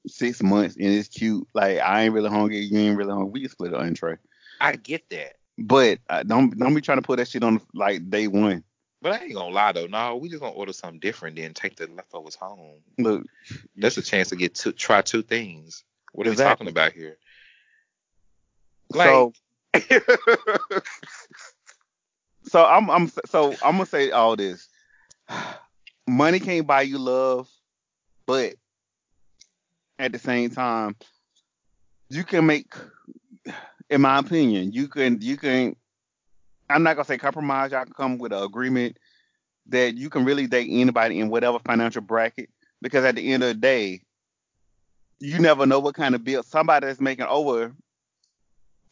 six months and it's cute, like I ain't really hungry, you ain't really hungry, we can split an entree. I get that. But uh, don't don't be trying to put that shit on like day one. But I ain't gonna lie though. No, we just gonna order something different then take the leftovers home. Look, That's a chance to get to try two things. What are Exactly. we talking about here? so [laughs] so I'm I'm so I'm gonna say all this. Money can't buy you love, but at the same time, you can make, in my opinion, you can you can. I'm not gonna say compromise. Y'all can come with an agreement that you can really date anybody in whatever financial bracket, because at the end of the day, you never know what kind of bill somebody that's making over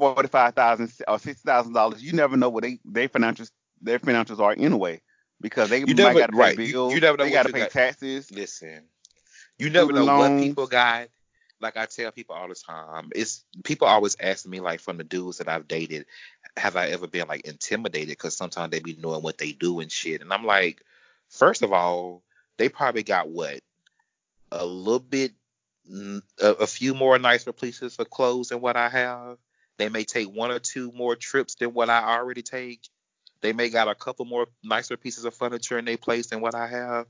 forty five thousand or sixty thousand dollars. You never know what they their financials their financials are anyway, because they You might never- got to pay right. You- bills. you never know they got to pay got. taxes. Listen, you never know Student what people got. Like I tell people all the time, it's people always ask me like from the dudes that I've dated, have I ever been like intimidated? Because sometimes they be knowing what they do and shit, and I'm like, first of all, they probably got what a little bit, a, a few more nicer pieces of clothes than what I have. They may take one or two more trips than what I already take. They may got a couple more nicer pieces of furniture in their place than what I have.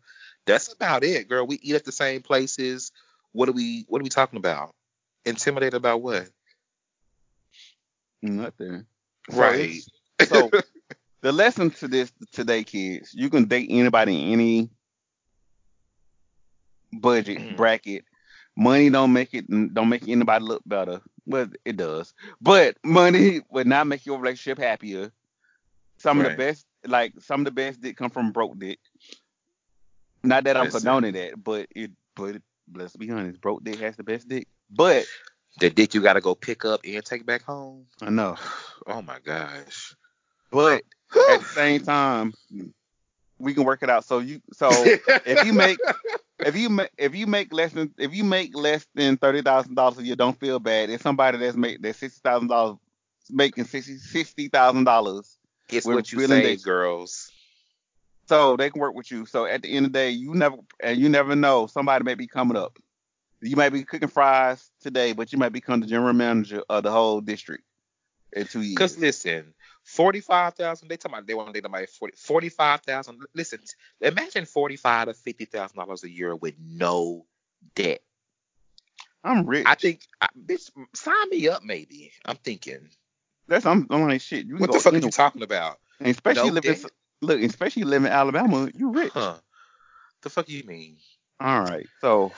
That's about it, girl. We eat at the same places. What are we what are we talking about? Intimidated about what? Nothing. Right. it's- So the lesson to this today, kids, you can date anybody in any budget Mhm. bracket. Money don't make it don't make anybody look better. Well, it does, but money would not make your relationship happier. Some of the best, like some of the best, did come from broke dick. Not that I'm Listen. condoning that, but it, but let's be honest, broke dick has the best dick. But The dick you gotta go pick up and take back home. I know, Oh my gosh. but at the same time, we can work it out. So you, so [laughs] if you make if you make if you make less than if you make less than thirty thousand dollars a year, don't feel bad. If somebody that's make that sixty thousand dollars making sixty sixty thousand dollars, it's what you say, girls. so they can work with you. So at the end of the day, you never and you never know somebody may be coming up. You might be cooking fries today, but you might become the general manager of the whole district in two years. Cause listen, forty five thousand. They talking about they want to date somebody forty forty five thousand. Listen, imagine forty five to fifty thousand dollars a year with no debt. I'm rich. I think, I, bitch, sign me up. Maybe I'm thinking. that's I'm, I'm like shit. You what the fuck are you talking about? And especially No live in, debt? look, especially live in Alabama, you rich. Huh? The fuck you mean? All right. So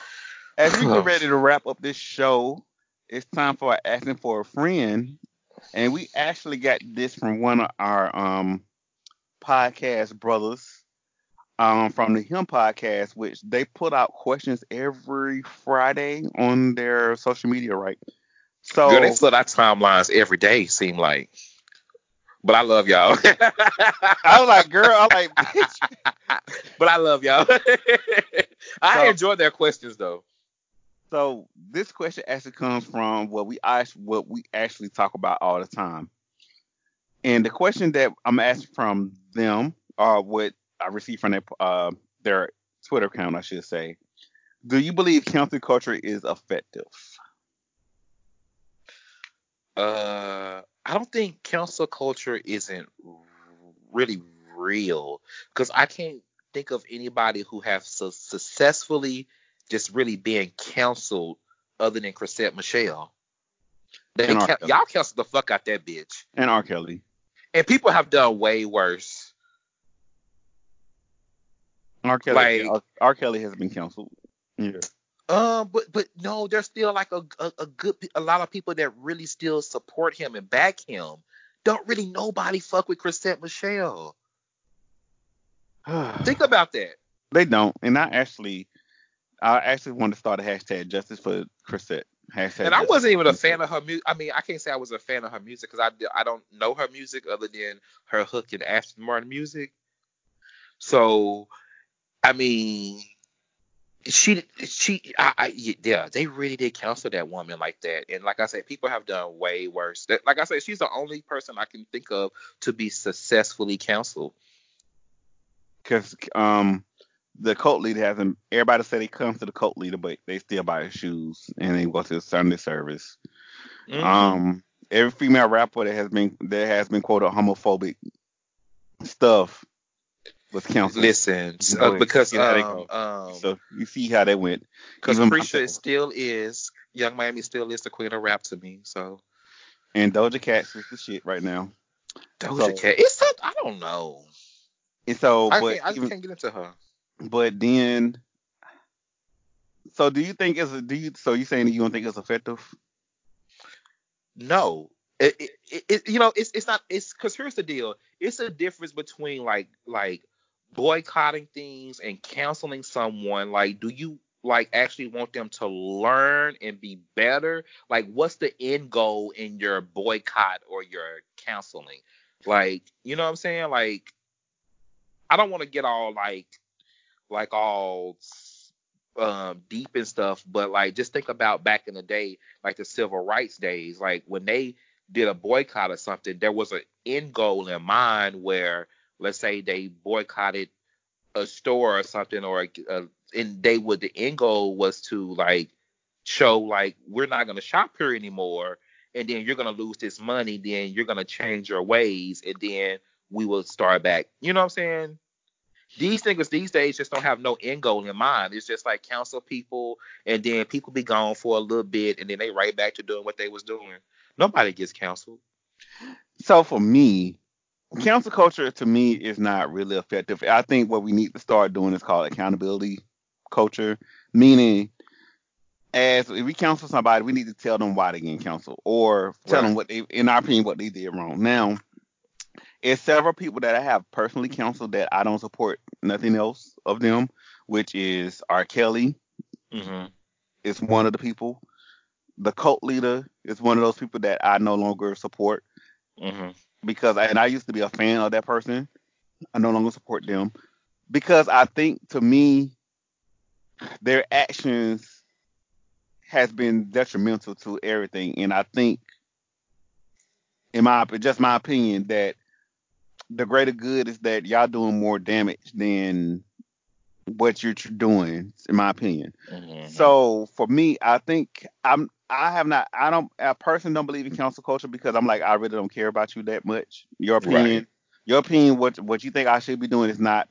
as we get [sighs] ready to wrap up this show, it's time for asking for a friend. And we actually got this from one of our um podcast brothers um from the Him podcast, which they put out questions every Friday on their social media, right? So Girl, they flood our timelines every day. Seem like. But I love y'all. [laughs] I was like, girl, I'm like [laughs] bitch. [laughs] but I love y'all. I So- enjoy their questions though. So this question actually comes from what we what we actually talk about all the time. And the question that I'm asking from them, or what I received from their uh, their Twitter account, I should say, Do you believe cancel culture is effective? Uh, I don't think cancel culture isn't really real because I can't think of anybody who has su- successfully just really being canceled other than Chrisette Michele. They And ca- y'all canceled the fuck out that bitch, And R. Kelly. and people have done way worse. R. Kelly. Like- R. R. Kelly has been canceled. Yeah. Um, but but no, there's still like a, a a good a lot of people that really still support him and back him. Don't really nobody fuck with Chrisette Michele. [sighs] Think about that. They don't. And I actually, I actually want to start a hashtag justice for Chrisette. Hashtag. And I wasn't even a fan of her music. I mean, I can't say I was a fan of her music because I, I don't know her music other than her hook in Aston Martin music. So, I mean, she she I, I yeah, they really did counsel that woman like that. And like I said, people have done way worse. Like I said, she's the only person I can think of to be successfully counseled because um the cult leader hasn't. Everybody said he comes to the cult leader, but they still buy his shoes and they go to the Sunday service. Mhm. Um, every female rapper that has been that has been quoted homophobic stuff was canceled. Listen, Go uh, because See how um, um, So you see how that went. Because Even Prisha myself. still is, Yung Miami still is the queen of rap to me. So And Doja Cat is the shit right now. Doja So- Cat, it's something I don't know. And so, I, but can't, I just even- can't get into her. But then, so do you think it's a, do you so you saying that you don't think it's effective? No, it, it, it, you know, it's it's not. It's because here's the deal. It's a difference between like like boycotting things and canceling someone. Like, do you like actually want them to learn and be better? Like, what's the end goal in your boycott or your counseling Like, you know what I'm saying? Like, I don't want to get all like like all um deep and stuff, but like just think about back in the day, like the civil rights days, like when they did a boycott or something, there was an end goal in mind where let's say they boycotted a store or something or uh, and they would the end goal was to like show like we're not to shop here anymore and then you're to lose this money then you're to change your ways and then we will start back. You know what i'm saying these niggas these days just don't have no end goal in mind it's just like counsel people and then people be gone for a little bit and then they right back to doing what they was doing nobody gets counseled So for me, cancel culture to me is not really effective. I think what we need to start doing is called accountability culture, meaning as if we counsel somebody, we need to tell them why they getting counseled or tell them what they, in our opinion, what they did wrong. Now, it's several people that I have personally counseled that I don't support nothing else of them, which is R. Kelly mm-hmm. is one of the people. The cult leader is one of those people that I no longer support Mm-hmm. because and I used to be a fan of that person. I no longer support them because I think to me their actions has been detrimental to everything, and I think, in my just my opinion, that the greater good is that y'all doing more damage than what you're doing, in my opinion. Mm-hmm. So for me, I think I'm I have not I don't I personally don't believe in council culture because I'm like I really don't care about you that much. Your opinion, Right. your opinion, what what you think I should be doing is not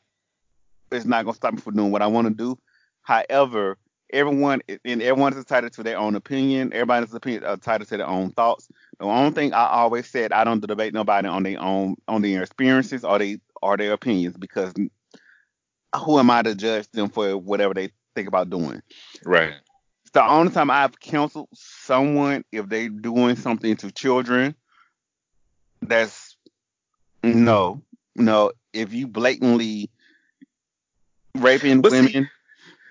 it's not gonna stop me from doing what I want to do. However, everyone and everyone is entitled to their own opinion. Everybody's opinion uh, entitled to their own thoughts. The only thing I always said I don't debate nobody on their own on their experiences or they or their opinions because who am I to judge them for whatever they think about doing? right the only time I've counseled someone if they're doing something to children, that's no, no. If you blatantly raping But see- women,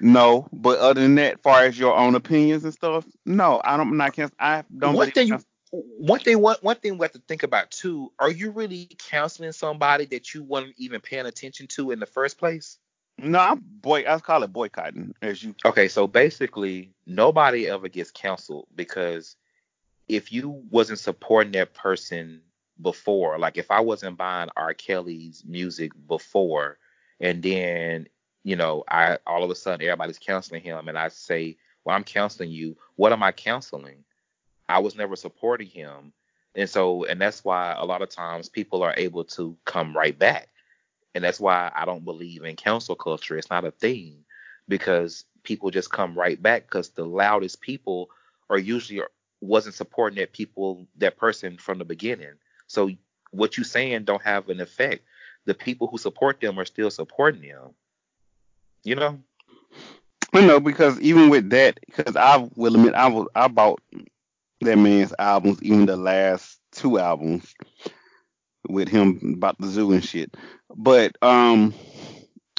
no. But other than that, far as your own opinions and stuff, no. I don't. I'm not cancel. I don't. one thing cancel- one thing one, one thing we have to think about too are you really counseling somebody that you weren't even paying attention to in the first place no, I'm boy. I call it boycotting. As you, okay so basically nobody ever gets counseled because if you wasn't supporting that person before like if i wasn't buying r kelly's music before and then you know, I all of a sudden everybody's counseling him, and I say, well, I'm counseling you. What am I counseling? I was never supporting him, and so, and that's why a lot of times people are able to come right back, and that's why I don't believe in counsel culture. It's not a thing because people just come right back because the loudest people are usually wasn't supporting that people that person from the beginning. So what you saying don't have an effect. The people who support them are still supporting them. You know? I know because even with that, because I will admit I was I bought that man's albums, even the last two albums with him about the zoo and shit. But um,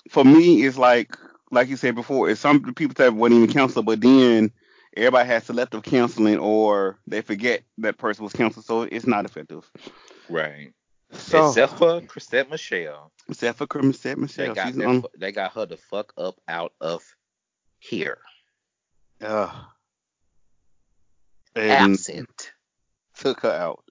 for me, it's like like you said before, it's some people that wouldn't even counsel, but then everybody has selective counseling or they forget that person was counseled, so it's not effective. Right. So, except for Chrisette Michele. Except for Chrisette Michele. They got, on, they got her the fuck up out of here. Uh, Absent. Took her out.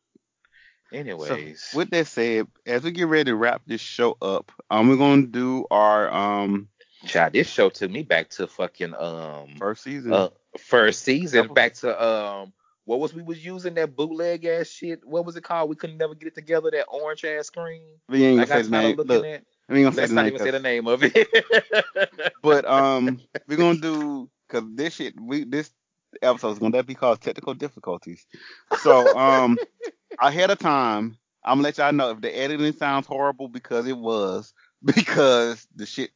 Anyways. So with that said, as we get ready to wrap this show up, um, we're gonna do our um. Child, this show took me back to fucking um first season. Uh, first season, back to um what was we was using that bootleg ass shit? What was it called? We couldn't never get it together. That orange ass screen. We ain't gonna say the name. Look, at. I ain't gonna Let's not even say the name of it. [laughs] but um, we're gonna do because this shit we this episode is gonna be called technical difficulties. So um, [laughs] ahead of time, I'm gonna let y'all know if the editing sounds horrible because it was [laughs] because the shit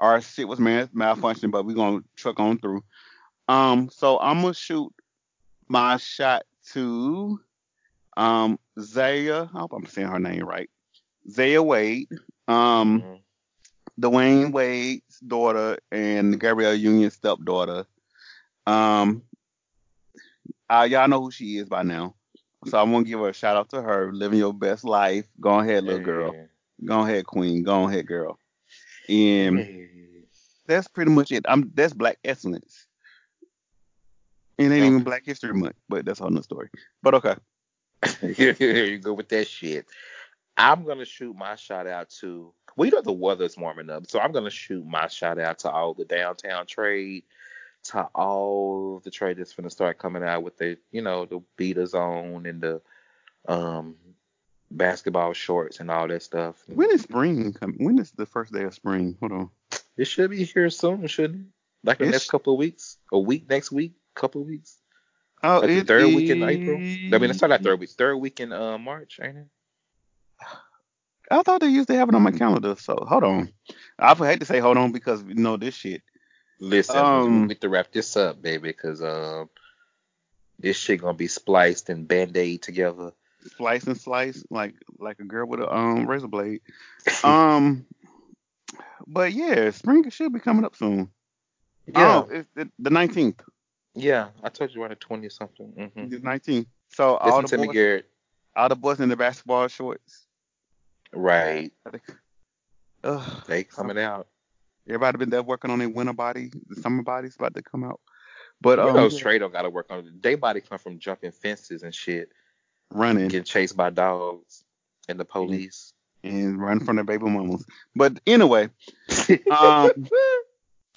our shit was mal- malfunctioning, but we're gonna truck on through. Um, so I'm gonna shoot my shot to um Zaya. I hope I'm saying her name right. Zaya Wade, um, mm-hmm. Dwyane Wade's daughter and Gabrielle Union's stepdaughter. Um, uh, y'all know who she is by now. So I'm gonna give her a shout out to her, living your best life. Go ahead, little girl. Go ahead, queen. Go ahead, girl. And that's pretty much it. I'm that's black excellence. It ain't even Black History Month, but that's another story. But okay. [laughs] Here you go with that shit. I'm gonna shoot my shot out to. Well, you know the weather's warming up, so I'm gonna shoot my shot out to all the downtown trade, to all the trade that's gonna start coming out with the, you know, the beaters on and the um basketball shorts and all that stuff. When is spring coming? When is the first day of spring? Hold on. It should be here soon, shouldn't it? Like the it's, next couple of weeks, a week next week couple weeks. Oh, like the third week in April. I mean, it's not that third week. Third week in uh, March, ain't it? I thought they used to have it on my calendar. So hold on. I hate to say hold on because you know this shit. Listen, um, we need to wrap this up, baby, because um, this shit gonna be spliced and band aid together. Slice and slice like like a girl with a um razor blade. [laughs] um, but yeah, spring should be coming up soon. Yeah, oh, it's the nineteenth. Yeah, I told you around the twenty or something. Mm-hmm. 19. So Listen all the boys, Garrett. all the boys in the basketball shorts. Right. Ugh, they coming out. Everybody been there working on their winter body, the summer body's about to come out. But you um, know, straight don't got to work on it. Their body come from jumping fences and shit, running, getting chased by dogs and the police, and running from their baby mamas. But anyway, [laughs] um,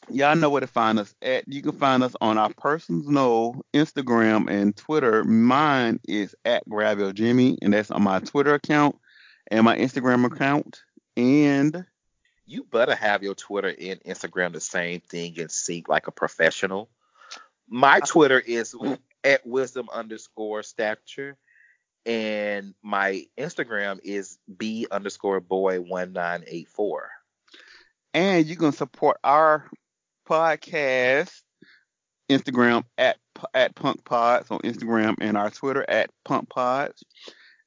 y'all know where to find us at. You can find us on our personal Instagram and Twitter. Mine is at Grab Your Jimmy, and that's on my Twitter account and my Instagram account. And you better have your Twitter and Instagram the same thing and sync like a professional. My Twitter is at wisdom underscore stature. And my Instagram is b underscore boy one nine eight four. And you can support our podcast, Instagram at at Punk Pods on Instagram and our Twitter at Punk Pods.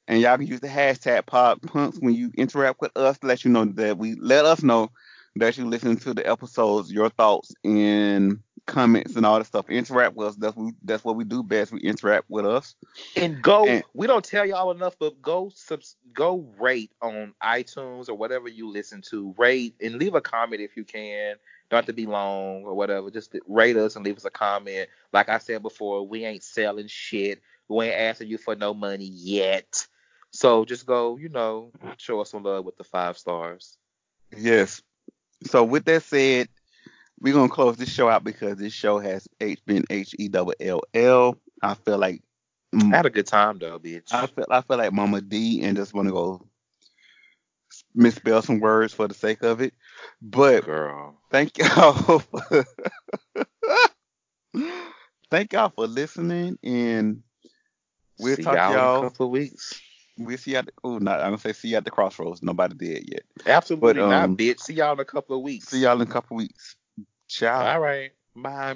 And y'all can use the hashtag Pod Punks when you interact with us to let you know that we let us know that you listen to the episodes, your thoughts and comments and all that stuff. Interact with us. That's what we, that's what we do best. We interact with us. And go. And, we don't tell y'all enough, but go subs, go rate on iTunes or whatever you listen to. Rate and leave a comment if you can. Don't have to be long or whatever. Just rate us and leave us a comment. Like I said before, we ain't selling shit. We ain't asking you for no money yet. So just go, you know, show us some love with the five stars. Yes. So with that said, we're gonna close this show out because this show has H been H E double L L. I feel like I had a good time though, bitch. I feel I feel like Mama D and just wanna go misspell some words for the sake of it. But Girl. thank y'all [laughs] for thank y'all for listening and we'll See talk y'all to in a couple of weeks. We'll see you at the, oh not I'm gonna say see you at the crossroads. Nobody did yet. Absolutely But, um, not, bitch. See y'all in a couple of weeks. See y'all in a couple of weeks. Ciao. All right. Bye.